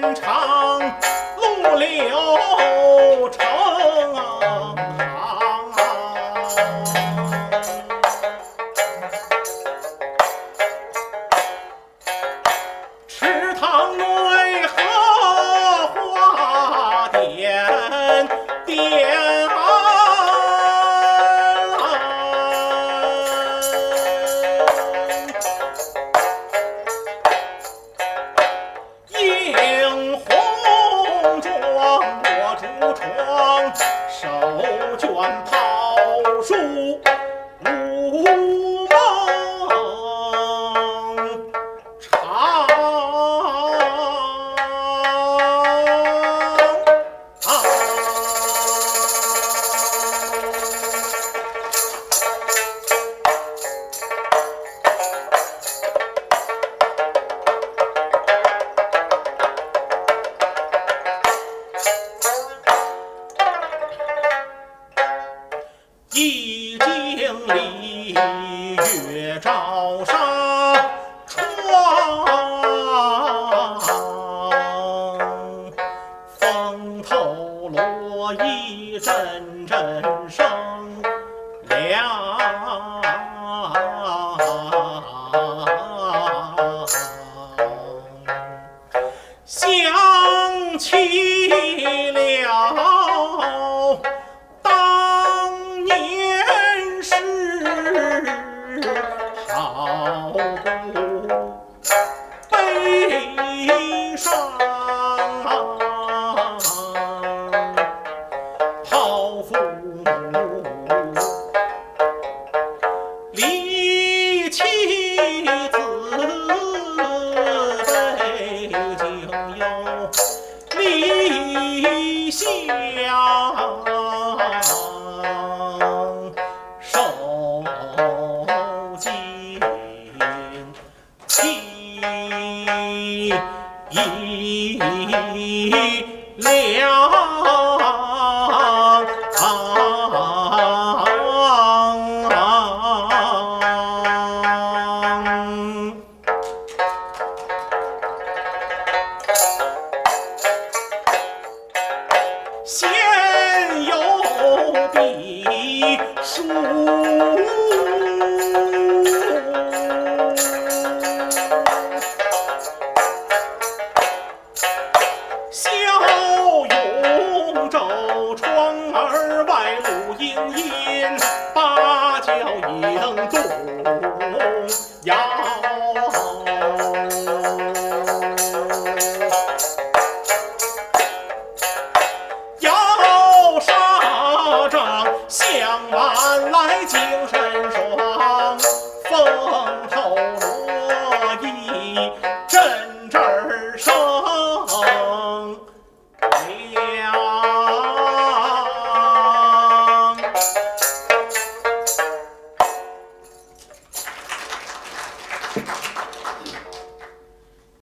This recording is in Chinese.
天长路流长。手卷抛书无靠上窗风透罗衣阵阵声凉想起了。离乡受尽凄凉 Ooh. 看来精神爽，风头落，一阵阵生。